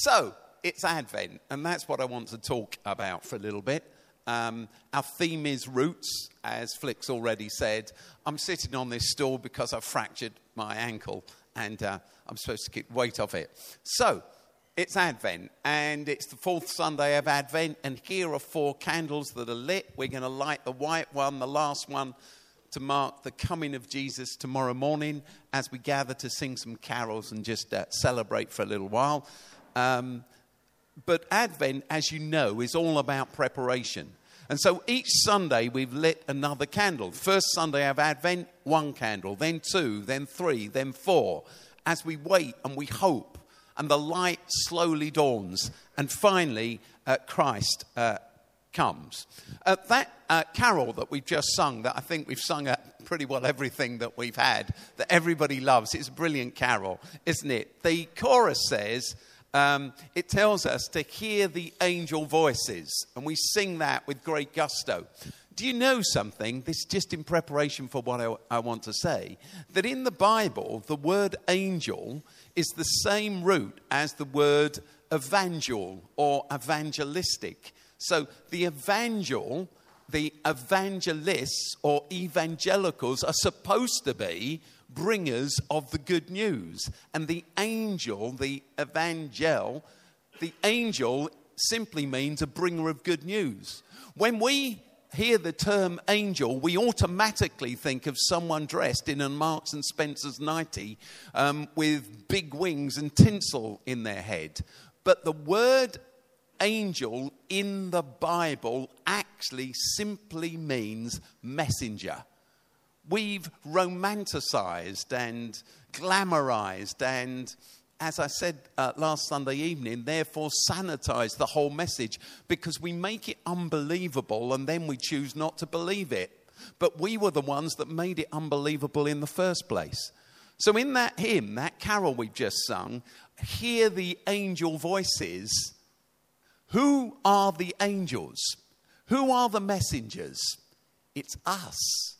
So, it's Advent, and that's what I want to talk about for a little bit. Um, our theme is roots, as Flick's already said. I'm sitting on this stool because I've fractured my ankle and uh, I'm supposed to keep weight off it. So, it's Advent, and it's the fourth Sunday of Advent, and here are four candles that are lit. We're going to light the white one, the last one, to mark the coming of Jesus tomorrow morning as we gather to sing some carols and just uh, celebrate for a little while. Um, but Advent, as you know, is all about preparation. And so each Sunday we've lit another candle. First Sunday of Advent, one candle, then two, then three, then four. As we wait and we hope, and the light slowly dawns, and finally uh, Christ uh, comes. Uh, that uh, carol that we've just sung, that I think we've sung at pretty well everything that we've had, that everybody loves, it's a brilliant carol, isn't it? The chorus says, um, it tells us to hear the angel voices, and we sing that with great gusto. Do you know something? This just in preparation for what I, I want to say. That in the Bible, the word angel is the same root as the word evangel or evangelistic. So the evangel, the evangelists or evangelicals are supposed to be bringers of the good news. And the angel, the evangel, the angel simply means a bringer of good news. When we hear the term angel, we automatically think of someone dressed in a Marks and Spencer's nightie um, with big wings and tinsel in their head. But the word angel in the Bible actually simply means messenger we've romanticized and glamorized and as I said uh, last Sunday evening, therefore sanitize the whole message because we make it unbelievable and then we choose not to believe it. But we were the ones that made it unbelievable in the first place. So, in that hymn, that carol we've just sung, hear the angel voices. Who are the angels? Who are the messengers? It's us.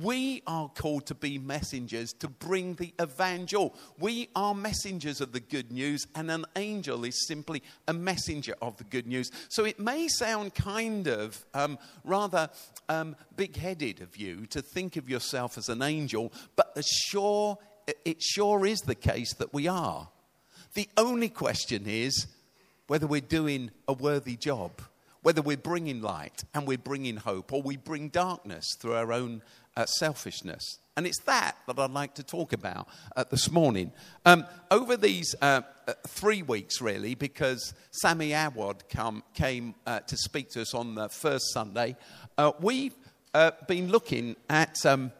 We are called to be messengers to bring the evangel. We are messengers of the good news, and an angel is simply a messenger of the good news. So it may sound kind of um, rather um, big headed of you to think of yourself as an angel, but sure, it sure is the case that we are. The only question is whether we're doing a worthy job whether we're bringing light and we're bringing hope or we bring darkness through our own uh, selfishness. And it's that that I'd like to talk about uh, this morning. Um, over these uh, uh three weeks, really, because Sami Awad come, came uh, to speak to us on the first Sunday, uh, we've been looking at. Um,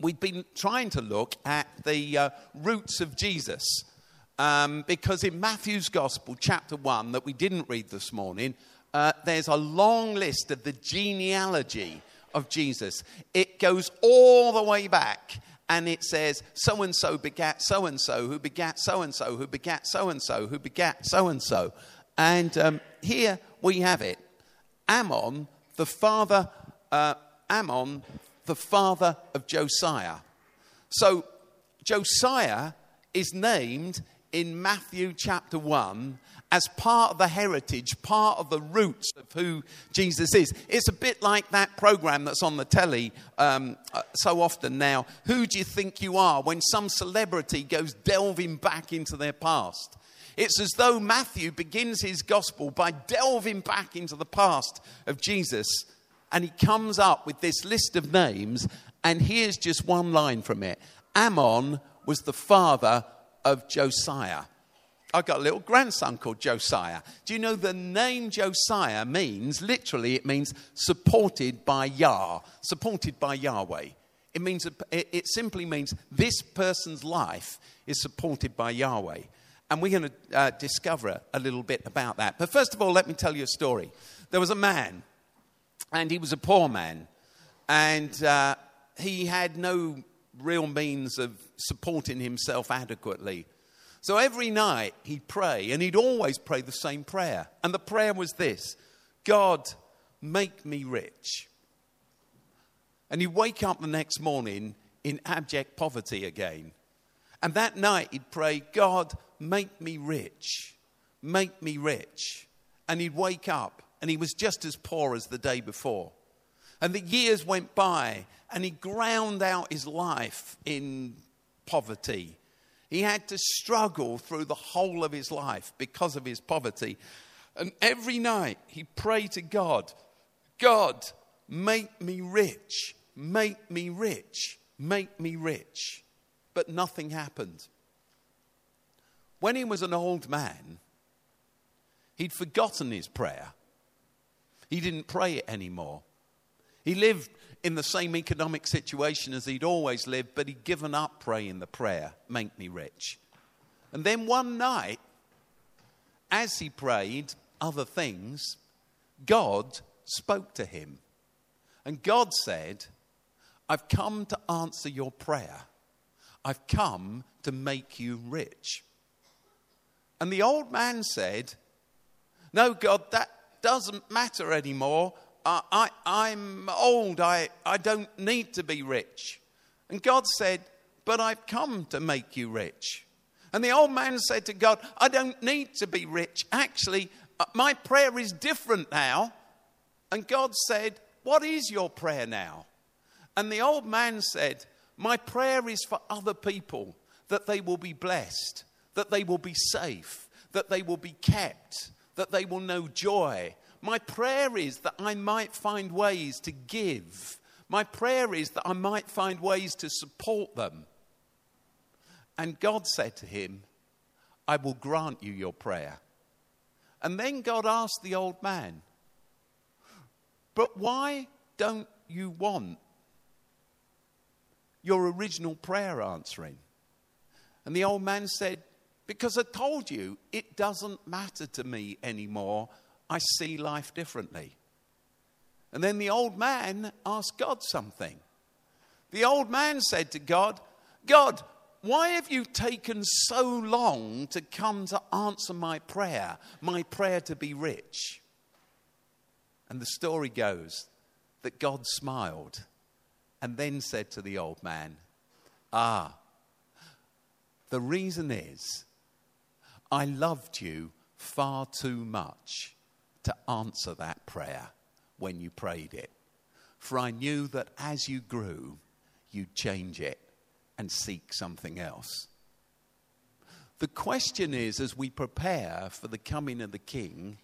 we've been trying to look at the roots of Jesus. Um, because in Matthew's Gospel, chapter 1, that we didn't read this morning, there's a long list of the genealogy of Jesus. It goes all the way back and it says, so and so begat so and so, who begat so and so, who begat so and so, who begat so and so. And um, here we have it Amon, the father, uh, Amon, the father of Josiah. So Josiah is named in Matthew chapter 1 as part of the heritage, part of the roots of who Jesus is. It's a bit like that program that's on the telly um, uh, so often now. Who do you think you are? When some celebrity goes delving back into their past. It's as though Matthew begins his gospel by delving back into the past of Jesus and he comes up with this list of names. And here's just one line from it Amon was the father of Josiah. I've got a little grandson called Josiah. Do you know the name Josiah means, literally, it means supported by Yah, supported by Yahweh. It, means, it simply means this person's life is supported by Yahweh. And we're going to uh, discover a little bit about that. But first of all, let me tell you a story. There was a man, and he was a poor man, and uh, he had no real means of supporting himself adequately. So every night he'd pray, and he'd always pray the same prayer. And the prayer was this God, make me rich. And he'd wake up the next morning in abject poverty again. And that night he'd pray, God, make me rich, make me rich. And he'd wake up and he was just as poor as the day before. And the years went by and he ground out his life in poverty. He had to struggle through the whole of his life because of his poverty. And every night he prayed to God, God, make me rich, make me rich, make me rich. But nothing happened. When he was an old man, he'd forgotten his prayer. He didn't pray it anymore. He lived in the same economic situation as he'd always lived, but he'd given up praying the prayer, Make me rich. And then one night, as he prayed other things, God spoke to him. And God said, I've come to answer your prayer. I've come to make you rich. And the old man said, No, God, that doesn't matter anymore. I, I, am old. I, I don't need to be rich. And God said, But I've come to make you rich. And the old man said to God, I don't need to be rich. Actually, uh, my prayer is different now. And God said, What is your prayer now? And the old man said, My prayer is for other people that they will be blessed, that they will be safe, that they will be kept, that they will know joy, my prayer is that I might find ways to give. My prayer is that I might find ways to support them. And God said to him, I will grant you your prayer. And then God asked the old man, But why don't you want your original prayer answering? And the old man said, Because I told you it doesn't matter to me anymore I see life differently. And then the old man asked God something. The old man said to God, God, why have you taken so long to come to answer my prayer, my prayer to be rich? And the story goes that God smiled and then said to the old man, Ah, the reason is I loved you far too much to answer that prayer when you prayed it. For I knew that as you grew, you'd change it and seek something else. The question is as we prepare for the coming of the King,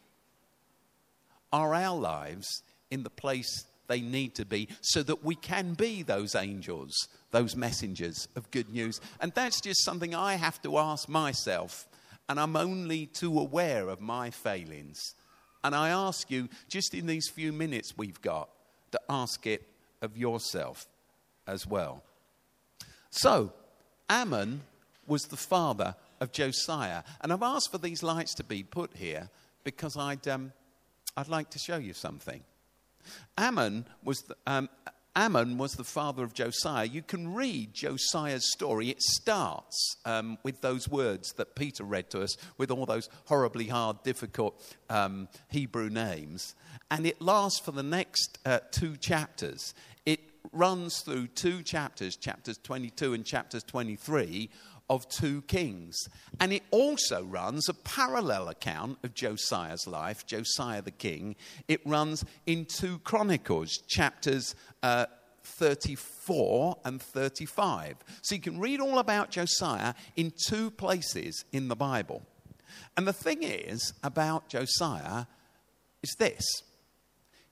are our lives in the place they need to be so that we can be those angels, those messengers of good news? And that's just something I have to ask myself, and I'm only too aware of my failings. And I ask you, just in these few minutes we've got, to ask it of yourself as well. So, Amon was the father of Josiah. And I've asked for these lights to be put here because I'd, um, I'd like to show you something. Amon was the, um, Amon was the father of Josiah. You can read Josiah's story. It starts um, with those words that Peter read to us, with all those horribly hard, difficult um, Hebrew names. And it lasts for the next uh, two chapters. It runs through two chapters, chapters 22 and chapters 23, of two kings. And it also runs a parallel account of Josiah's life, Josiah the king. It runs in two Chronicles, chapters uh, 34 and 35. So you can read all about Josiah in two places in the Bible. And the thing is about Josiah is this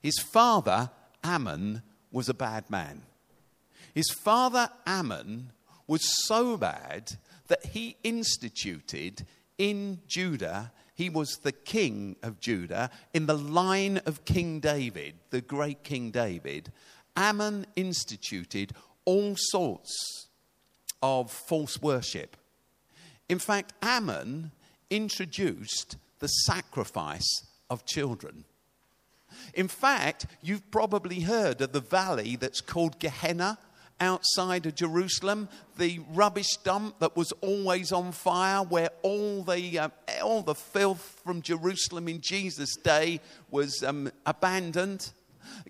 his father, Amon, was a bad man. His father, Amon, was so bad that he instituted in Judah. He was the king of Judah in the line of King David, the great King David. Amon instituted all sorts of false worship. In fact, Amon introduced the sacrifice of children. In fact, you've probably heard of the valley that's called Gehenna outside of Jerusalem, the rubbish dump that was always on fire, where all the, uh, all the filth from Jerusalem in Jesus' day was um, abandoned.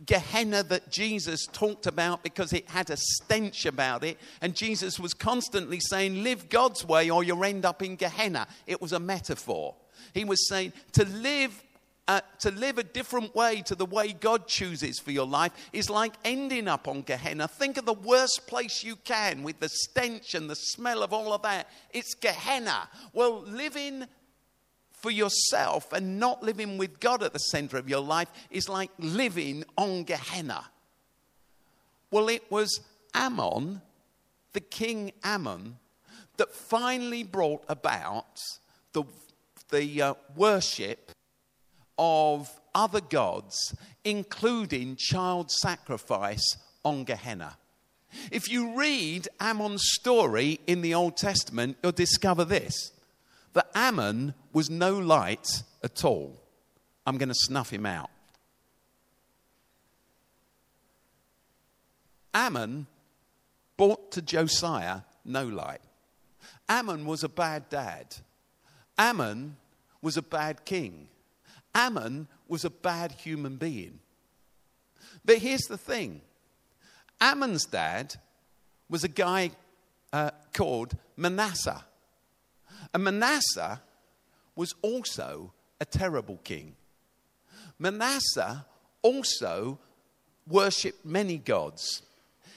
Gehenna that Jesus talked about because it had a stench about it. And Jesus was constantly saying, Live God's way or you'll end up in Gehenna. It was a metaphor. He was saying, To live uh, to live a different way to the way God chooses for your life is like ending up on Gehenna. Think of the worst place you can with the stench and the smell of all of that. It's Gehenna. Well, living for yourself and not living with God at the center of your life is like living on Gehenna. Well, it was Amon, the king Amon, that finally brought about the, the uh, worship of other gods, including child sacrifice on Gehenna. If you read Amon's story in the Old Testament, you'll discover this that Amon was no light at all. I'm going to snuff him out. Amon brought to Josiah no light. Amon was a bad dad. Amon was a bad king. Amon was a bad human being. But here's the thing Amon's dad was a guy uh, called Manasseh. And Manasseh was also a terrible king. Manasseh also worshipped many gods.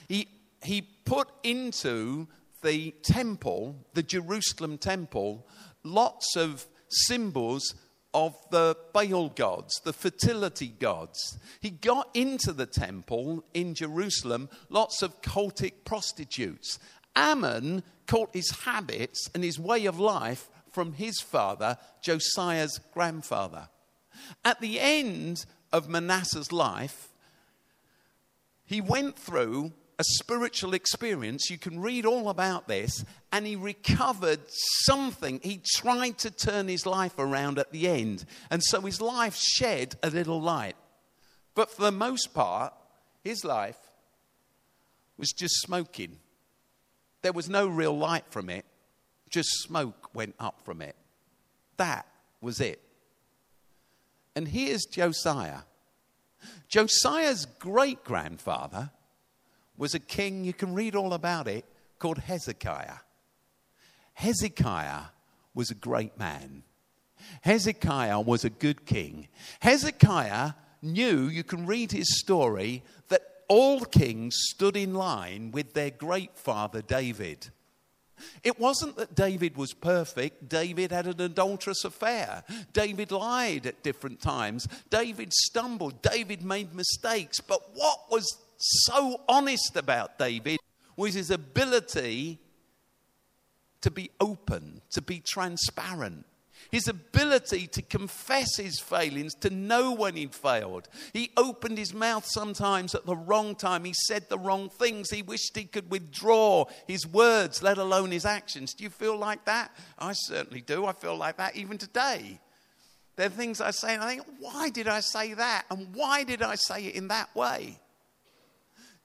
He, he put into the temple, the Jerusalem temple, lots of symbols of the Baal gods, the fertility gods. He got into the temple in Jerusalem, lots of cultic prostitutes. Amon caught his habits and his way of life from his father, Josiah's grandfather. At the end of Manasseh's life, he went through a spiritual experience. You can read all about this. And he recovered something. He tried to turn his life around at the end. And so his life shed a little light. But for the most part, his life was just smoking. There was no real light from it, just smoke went up from it. That was it. And here's Josiah. Josiah's great grandfather was a king, you can read all about it, called Hezekiah. Hezekiah was a great man. Hezekiah was a good king. Hezekiah knew, you can read his story, that all kings stood in line with their great father David. It wasn't that David was perfect. David had an adulterous affair. David lied at different times. David stumbled. David made mistakes. But what was so honest about David was his ability to be open, to be transparent. His ability to confess his failings, to know when he'd failed. He opened his mouth sometimes at the wrong time. He said the wrong things. He wished he could withdraw his words, let alone his actions. Do you feel like that? I certainly do. I feel like that even today. There are things I say, and I think, why did I say that? And why did I say it in that way?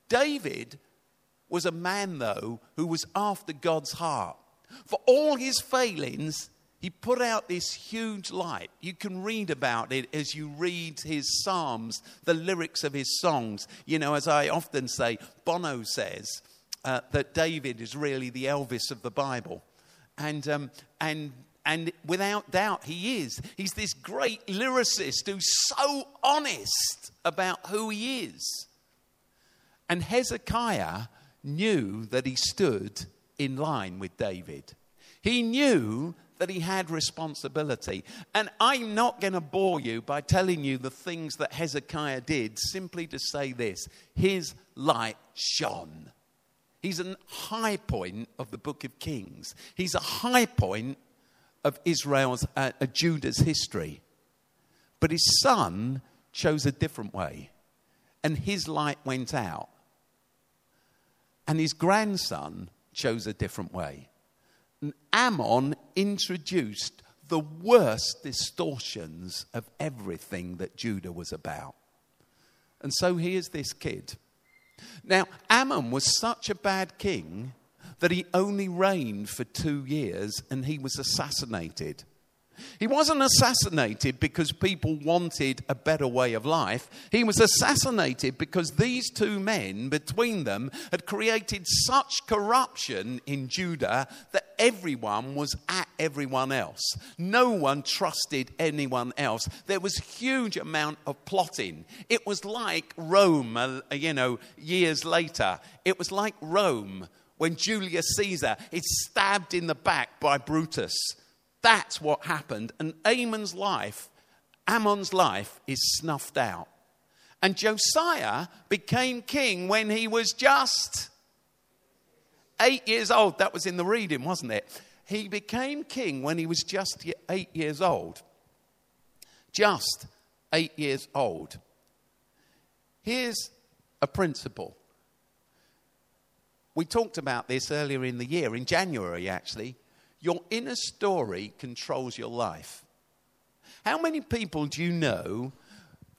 David was a man, though, who was after God's heart. For all his failings, he put out this huge light. You can read about it as you read his psalms, the lyrics of his songs. You know, as I often say, Bono says uh, that David is really the Elvis of the Bible. And, um, and, and without doubt, he is. He's this great lyricist who's so honest about who he is. And Hezekiah knew that he stood in line with David. He knew that he had responsibility. And I'm not going to bore you by telling you the things that Hezekiah did, simply to say this his light shone. He's a high point of the book of Kings, he's a high point of Israel's, uh, uh, Judah's history. But his son chose a different way, and his light went out. And his grandson chose a different way. And Amon introduced the worst distortions of everything that Judah was about. And so here's this kid. Now, Amon was such a bad king that he only reigned for two years and he was assassinated. He wasn't assassinated because people wanted a better way of life. He was assassinated because these two men, between them, had created such corruption in Judah that everyone was at everyone else. No one trusted anyone else. There was huge amount of plotting. It was like Rome, uh, you know, years later. It was like Rome when Julius Caesar is stabbed in the back by Brutus that's what happened. And Amon's life, Amon's life, is snuffed out. And Josiah became king when he was just eight years old. That was in the reading, wasn't it? He became king when he was just eight years old. Just eight years old. Here's a principle. We talked about this earlier in the year, in January actually. Your inner story controls your life. How many people do you know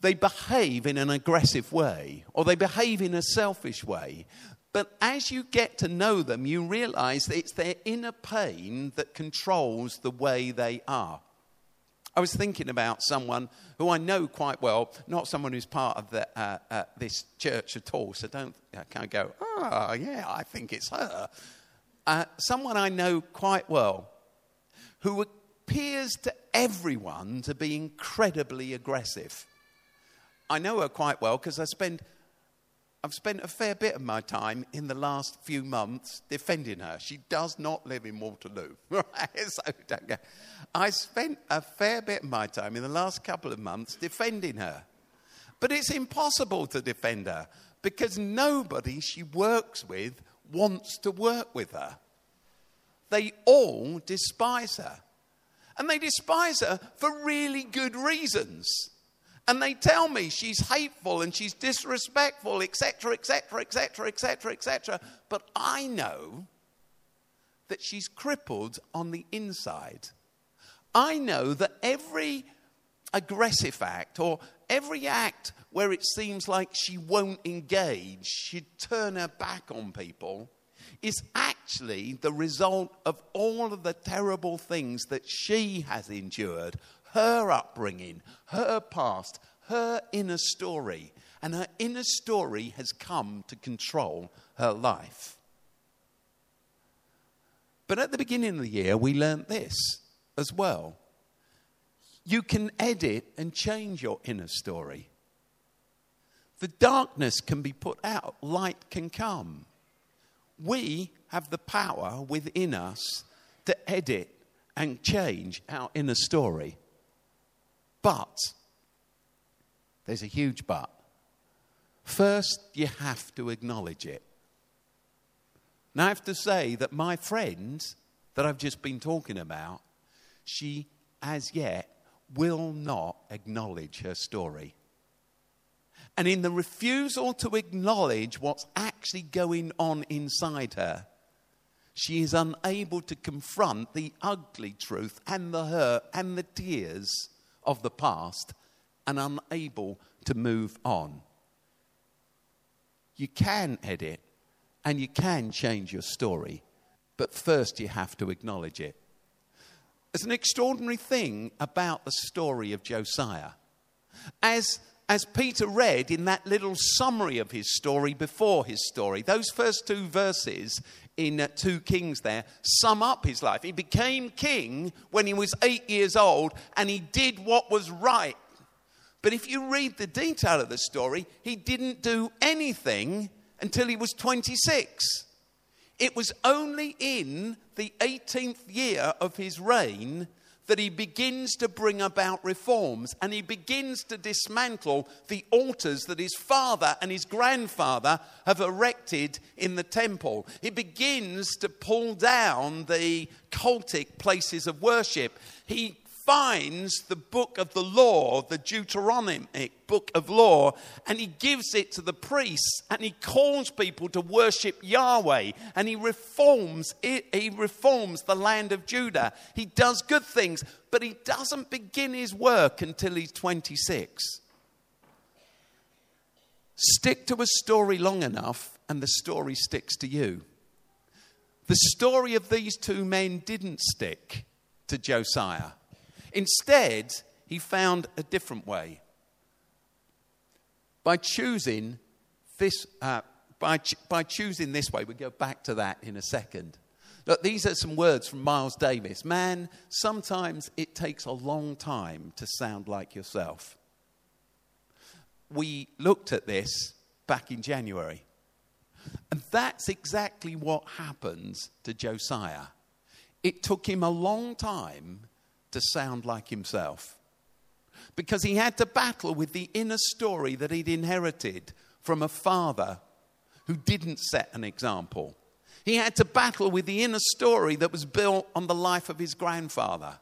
they behave in an aggressive way or they behave in a selfish way? But as you get to know them, you realize that it's their inner pain that controls the way they are. I was thinking about someone who I know quite well, not someone who's part of the, uh, uh, this church at all, so don't I can't go, oh, yeah, I think it's her someone I know quite well who appears to everyone to be incredibly aggressive. I know her quite well because I spend I've spent a fair bit of my time in the last few months defending her. She does not live in Waterloo. so don't go. I spent a fair bit of my time in the last couple of months defending her. But it's impossible to defend her because nobody she works with wants to work with her. They all despise her. And they despise her for really good reasons. And they tell me she's hateful and she's disrespectful, etc., etc., etc., etc., etc. But I know that she's crippled on the inside. I know that every aggressive act or every act where it seems like she won't engage, she'd turn her back on people, is actually the result of all of the terrible things that she has endured her upbringing, her past, her inner story. And her inner story has come to control her life. But at the beginning of the year, we learned this as well. You can edit and change your inner story. The darkness can be put out, light can come. We have the power within us to edit and change our inner story. But, there's a huge but. First, you have to acknowledge it. Now, I have to say that my friend that I've just been talking about, she as yet will not acknowledge her story. And in the refusal to acknowledge what's actually going on inside her, she is unable to confront the ugly truth and the hurt and the tears of the past and unable to move on. You can edit and you can change your story, but first you have to acknowledge it. There's an extraordinary thing about the story of Josiah. As as Peter read in that little summary of his story before his story, those first two verses in uh, 2 Kings there sum up his life. He became king when he was eight years old and he did what was right. But if you read the detail of the story, he didn't do anything until he was 26. It was only in the 18th year of his reign that he begins to bring about reforms and he begins to dismantle the altars that his father and his grandfather have erected in the temple. He begins to pull down the cultic places of worship. He finds the book of the law, the Deuteronomic book of law, and he gives it to the priests and he calls people to worship Yahweh and he reforms it, he reforms the land of Judah. He does good things, but he doesn't begin his work until he's 26. Stick to a story long enough and the story sticks to you. The story of these two men didn't stick to Josiah. Instead, he found a different way. By choosing this, uh, by, by choosing this way, we go back to that in a second. Look, these are some words from Miles Davis. Man, sometimes it takes a long time to sound like yourself. We looked at this back in January. And that's exactly what happens to Josiah. It took him a long time to sound like himself because he had to battle with the inner story that he'd inherited from a father who didn't set an example. He had to battle with the inner story that was built on the life of his grandfather.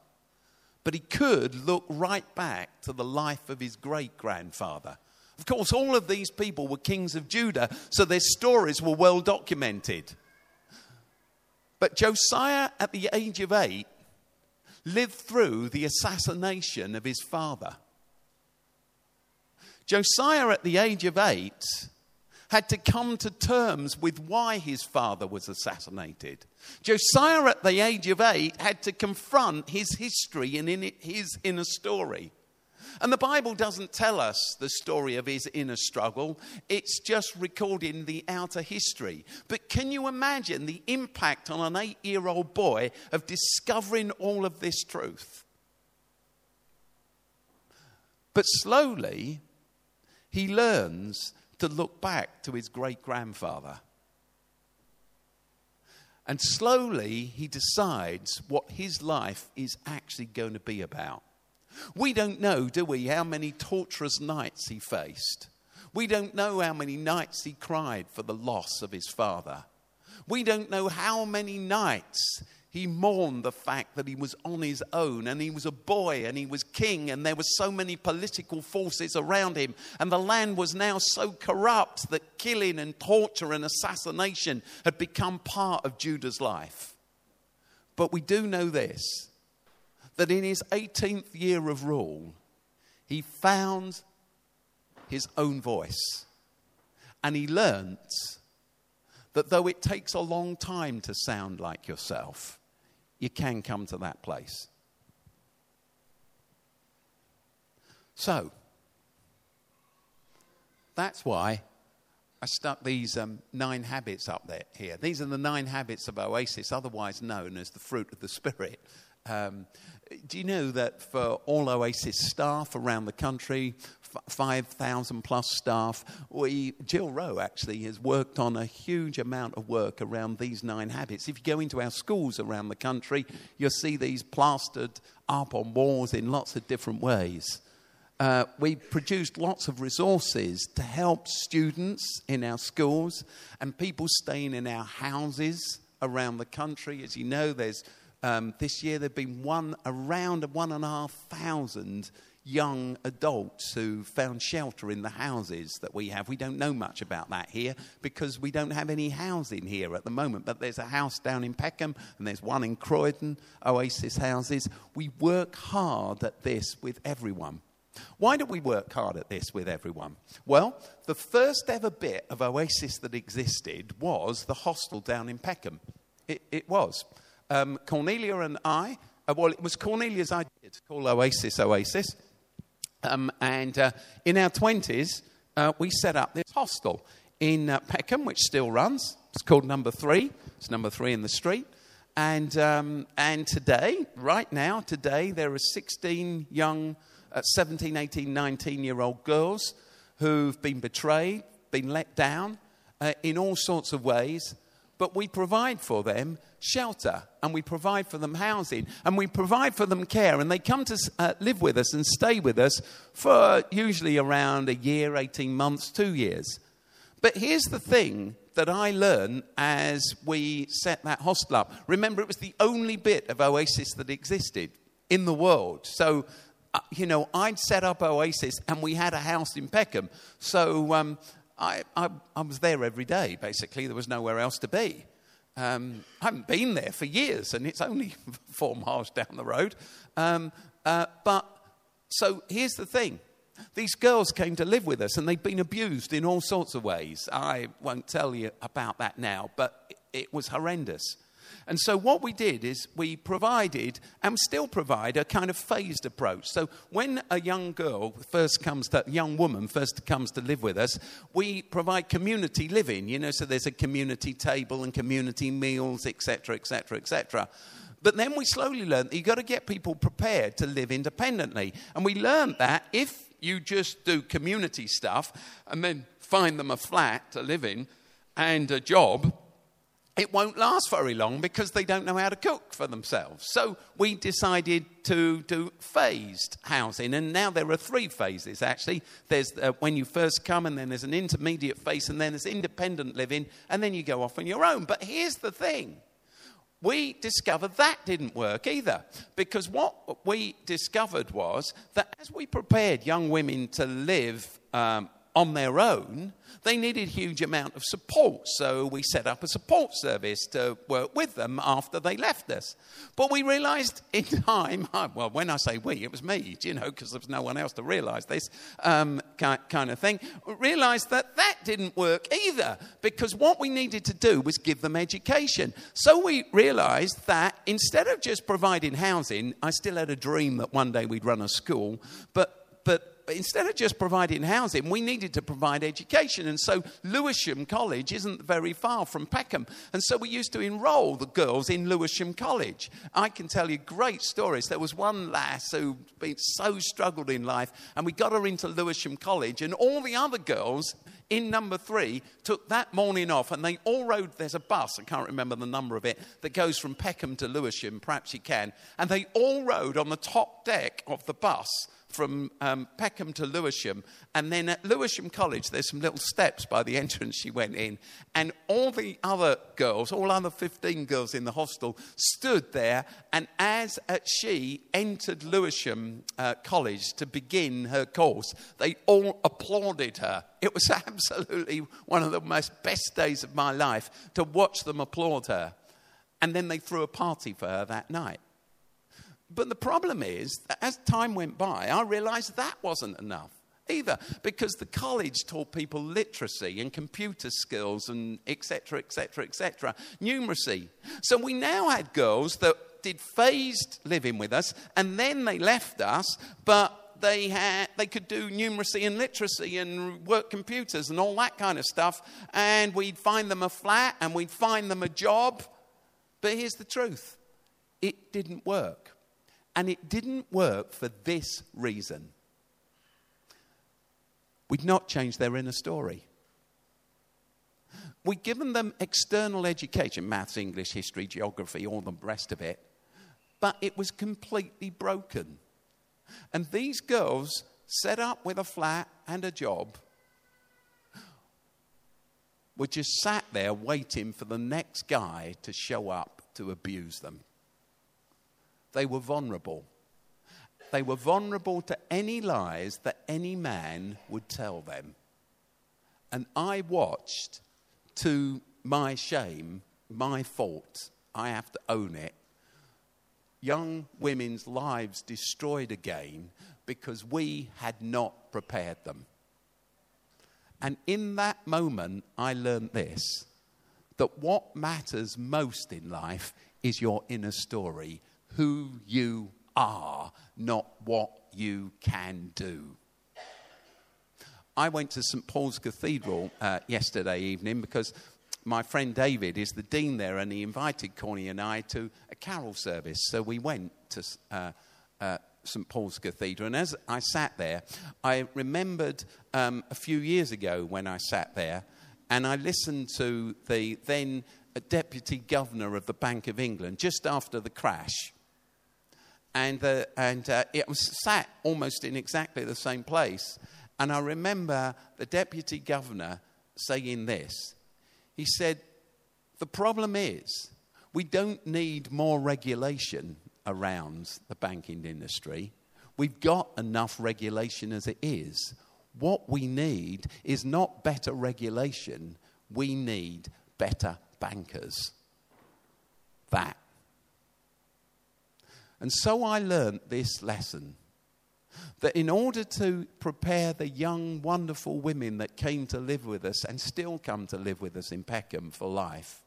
But he could look right back to the life of his great grandfather. Of course, all of these people were kings of Judah, so their stories were well documented. But Josiah, at the age of eight, lived through the assassination of his father. Josiah, at the age of eight, had to come to terms with why his father was assassinated. Josiah, at the age of eight, had to confront his history and his inner story. And the Bible doesn't tell us the story of his inner struggle, it's just recording the outer history. But can you imagine the impact on an eight year old boy of discovering all of this truth? But slowly, he learns to look back to his great grandfather. And slowly, he decides what his life is actually going to be about. We don't know, do we, how many torturous nights he faced. We don't know how many nights he cried for the loss of his father. We don't know how many nights he mourned the fact that he was on his own and he was a boy and he was king and there were so many political forces around him and the land was now so corrupt that killing and torture and assassination had become part of Judah's life. But we do know this that in his 18th year of rule, he found his own voice. And he learnt that though it takes a long time to sound like yourself, you can come to that place. So, that's why I stuck these um, nine habits up there here. These are the nine habits of Oasis, otherwise known as the fruit of the Spirit. Um, do you know that for all Oasis staff around the country, 5,000 plus staff, we, Jill Rowe actually has worked on a huge amount of work around these nine habits. If you go into our schools around the country, you'll see these plastered up on walls in lots of different ways. Uh, we produced lots of resources to help students in our schools and people staying in our houses around the country. As you know, there's um, this year, there have been one, around one and a half thousand young adults who found shelter in the houses that we have. We don't know much about that here because we don't have any housing here at the moment. But there's a house down in Peckham and there's one in Croydon, Oasis houses. We work hard at this with everyone. Why do we work hard at this with everyone? Well, the first ever bit of Oasis that existed was the hostel down in Peckham. It, it was um, Cornelia and I, uh, well, it was Cornelia's idea to call Oasis Oasis. Um, and uh, in our 20s, uh, we set up this hostel in uh, Peckham, which still runs. It's called Number Three. It's number three in the street. And, um, and today, right now, today, there are 16 young, uh, 17, 18, 19 year old girls who've been betrayed, been let down uh, in all sorts of ways but we provide for them shelter and we provide for them housing and we provide for them care. And they come to uh, live with us and stay with us for usually around a year, 18 months, two years. But here's the thing that I learned as we set that hostel up. Remember, it was the only bit of Oasis that existed in the world. So, uh, you know, I'd set up Oasis and we had a house in Peckham. So, um, I, I, I, was there every day, basically. There was nowhere else to be. Um, I haven't been there for years, and it's only four miles down the road. Um, uh, but so here's the thing these girls came to live with us, and they've been abused in all sorts of ways. I won't tell you about that now, but it was horrendous. And so, what we did is we provided and still provide a kind of phased approach. So, when a young girl first comes to, young woman first comes to live with us, we provide community living, you know, so there's a community table and community meals, etc., etc., etc. But then we slowly learned that you've got to get people prepared to live independently. And we learned that if you just do community stuff and then find them a flat to live in and a job, it won't last very long because they don't know how to cook for themselves. So we decided to do phased housing, and now there are three phases actually. There's uh, when you first come, and then there's an intermediate phase, and then there's independent living, and then you go off on your own. But here's the thing we discovered that didn't work either. Because what we discovered was that as we prepared young women to live um, on their own, they needed a huge amount of support. So we set up a support service to work with them after they left us. But we realized in time, well, when I say we, it was me, you know, because there was no one else to realize this um, kind of thing. Realized that that didn't work either because what we needed to do was give them education. So we realized that instead of just providing housing, I still had a dream that one day we'd run a school, but but instead of just providing housing, we needed to provide education. And so Lewisham College isn't very far from Peckham. And so we used to enroll the girls in Lewisham College. I can tell you great stories. There was one lass who been so struggled in life, and we got her into Lewisham College, and all the other girls in number three took that morning off and they all rode. There's a bus, I can't remember the number of it, that goes from Peckham to Lewisham, perhaps you can. And they all rode on the top deck of the bus from um, Peckham to Lewisham. And then at Lewisham College, there's some little steps by the entrance she went in. And all the other girls, all other 15 girls in the hostel, stood there. And as she entered Lewisham uh, College to begin her course, they all applauded her. It was absolutely one of the most best days of my life to watch them applaud her. And then they threw a party for her that night. But the problem is, as time went by, I realized that wasn't enough either because the college taught people literacy and computer skills and etc etc etc numeracy. So we now had girls that did phased living with us and then they left us but they had they could do numeracy and literacy and work computers and all that kind of stuff and we'd find them a flat and we'd find them a job. But here's the truth. It didn't work and it didn't work for this reason. We'd not changed their inner story. We'd given them external education maths, English, history, geography, all the rest of it but it was completely broken. And these girls, set up with a flat and a job, were just sat there waiting for the next guy to show up to abuse them. They were vulnerable. They were vulnerable to any lies that any man would tell them. And I watched, to my shame, my fault, I have to own it, young women's lives destroyed again because we had not prepared them. And in that moment, I learned this that what matters most in life is your inner story who you are, not what you can do. I went to St. Paul's Cathedral uh, yesterday evening because my friend David is the dean there and he invited Connie and I to a carol service. So we went to uh, uh, St. Paul's Cathedral. And as I sat there, I remembered um, a few years ago when I sat there and I listened to the then deputy governor of the Bank of England just after the crash and, uh, and uh, it was sat almost in exactly the same place. And I remember the deputy governor saying this. He said, The problem is, we don't need more regulation around the banking industry. We've got enough regulation as it is. What we need is not better regulation, we need better bankers. That and so I learned this lesson that in order to prepare the young, wonderful women that came to live with us and still come to live with us in Peckham for life,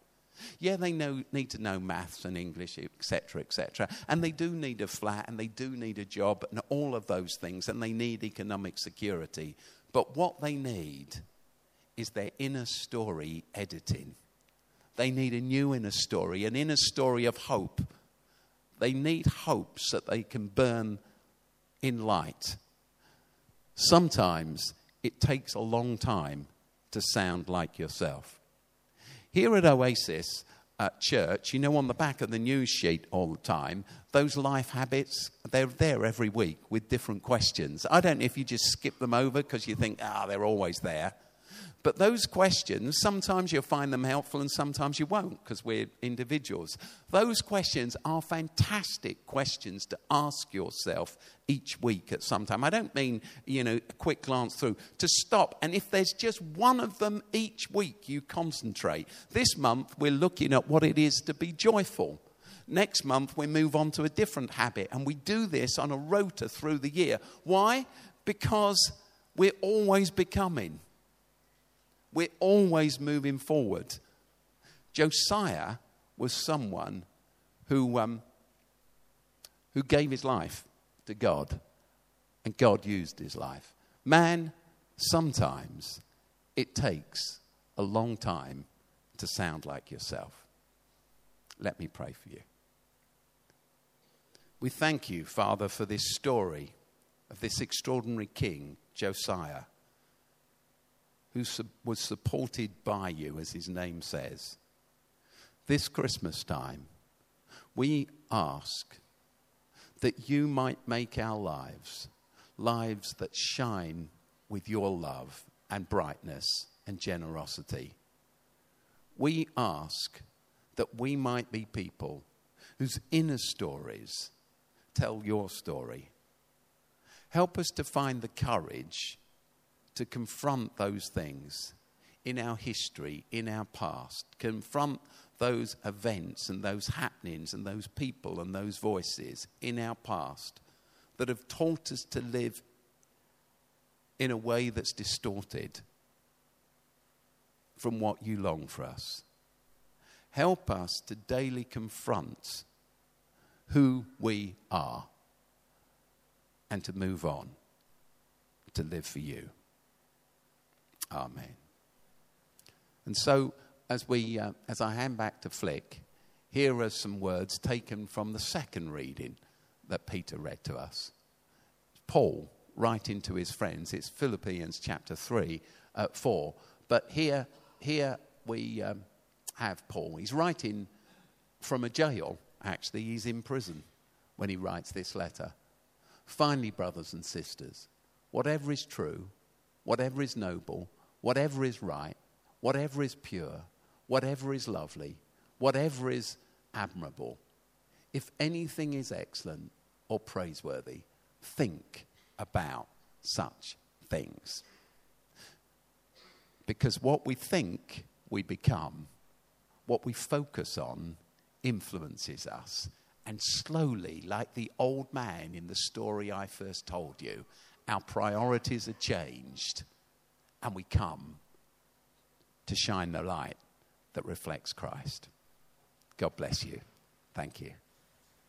Yeah, they know, need to know maths and English, etc., etc. And they do need a flat and they do need a job and all of those things, and they need economic security. But what they need is their inner story editing. They need a new inner story, an inner story of hope. They need hopes that they can burn in light. Sometimes it takes a long time to sound like yourself. Here at Oasis at church, you know, on the back of the news sheet all the time, those life habits, they're there every week with different questions. I don't know if you just skip them over because you think, ah, they're always there. But those questions, sometimes you'll find them helpful and sometimes you won't because we're individuals. Those questions are fantastic questions to ask yourself each week at some time. I don't mean, you know, a quick glance through, to stop. And if there's just one of them each week, you concentrate. This month, we're looking at what it is to be joyful. Next month, we move on to a different habit. And we do this on a rota through the year. Why? Because we're always becoming. We're always moving forward. Josiah was someone who, um, who gave his life to God, and God used his life. Man, sometimes it takes a long time to sound like yourself. Let me pray for you. We thank you, Father, for this story of this extraordinary king, Josiah who was supported by you, as his name says. This Christmas time, we ask that you might make our lives lives that shine with your love and brightness and generosity. We ask that we might be people whose inner stories tell your story. Help us to find the courage to confront those things in our history, in our past, confront those events and those happenings and those people and those voices in our past that have taught us to live in a way that's distorted from what you long for us. Help us to daily confront who we are and to move on to live for you. Amen. And so, as, we, uh, as I hand back to Flick, here are some words taken from the second reading that Peter read to us. Paul writing to his friends, it's Philippians chapter 3, uh, 4. But here, here we um, have Paul. He's writing from a jail, actually, he's in prison when he writes this letter. Finally, brothers and sisters, whatever is true, whatever is noble, whatever is right, whatever is pure, whatever is lovely, whatever is admirable, if anything is excellent or praiseworthy, think about such things. Because what we think, we become. What we focus on influences us. And slowly, like the old man in the story I first told you, our priorities are changed and we come to shine the light that reflects Christ. God bless you. Thank you.